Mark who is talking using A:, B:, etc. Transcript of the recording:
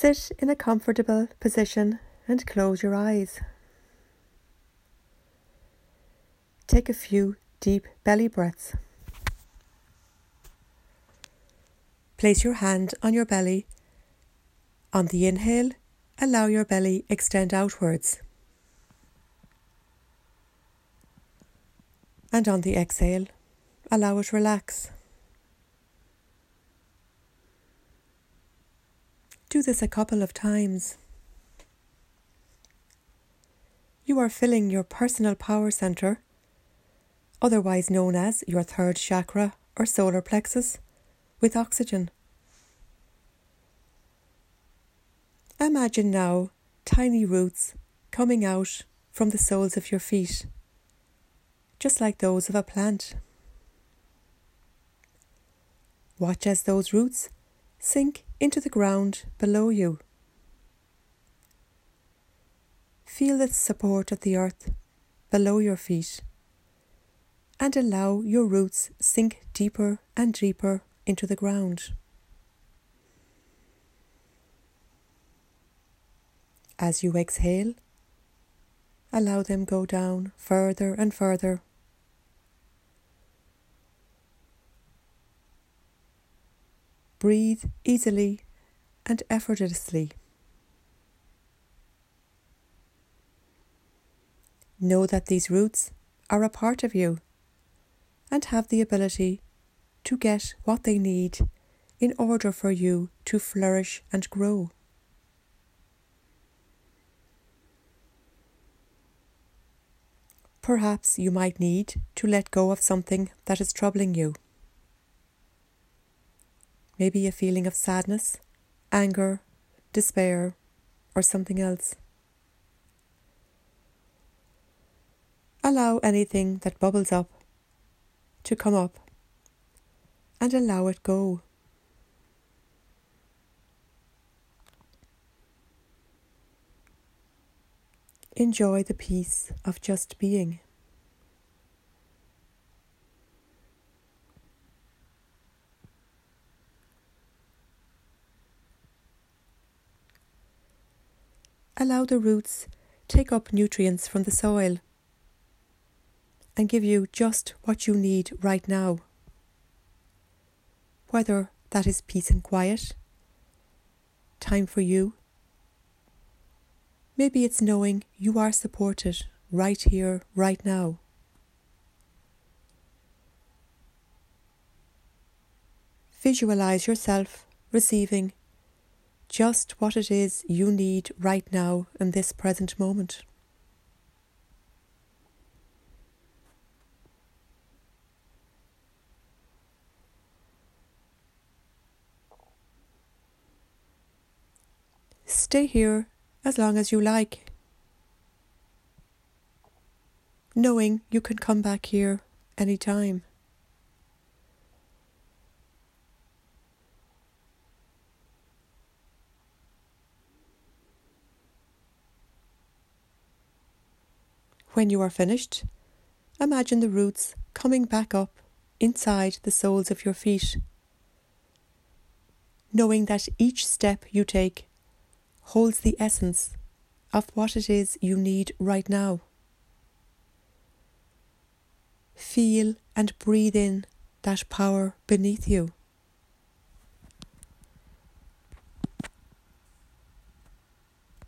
A: Sit in a comfortable position and close your eyes. Take a few deep belly breaths. Place your hand on your belly. On the inhale, allow your belly extend outwards. And on the exhale, allow it relax. Do this a couple of times. You are filling your personal power center, otherwise known as your third chakra or solar plexus, with oxygen. Imagine now tiny roots coming out from the soles of your feet, just like those of a plant. Watch as those roots sink into the ground below you. Feel the support of the earth below your feet and allow your roots sink deeper and deeper into the ground. As you exhale, allow them go down further and further. Breathe easily and effortlessly. Know that these roots are a part of you and have the ability to get what they need in order for you to flourish and grow. Perhaps you might need to let go of something that is troubling you. Maybe a feeling of sadness, anger, despair, or something else. Allow anything that bubbles up to come up and allow it go. Enjoy the peace of just being. Allow the roots take up nutrients from the soil and give you just what you need right now. Whether that is peace and quiet, time for you, Maybe it's knowing you are supported right here, right now. Visualize yourself receiving just what it is you need right now in this present moment. Stay here as long as you like, knowing you can come back here any When you are finished, imagine the roots coming back up inside the soles of your feet, knowing that each step you take holds the essence of what it is you need right now. Feel and breathe in that power beneath you.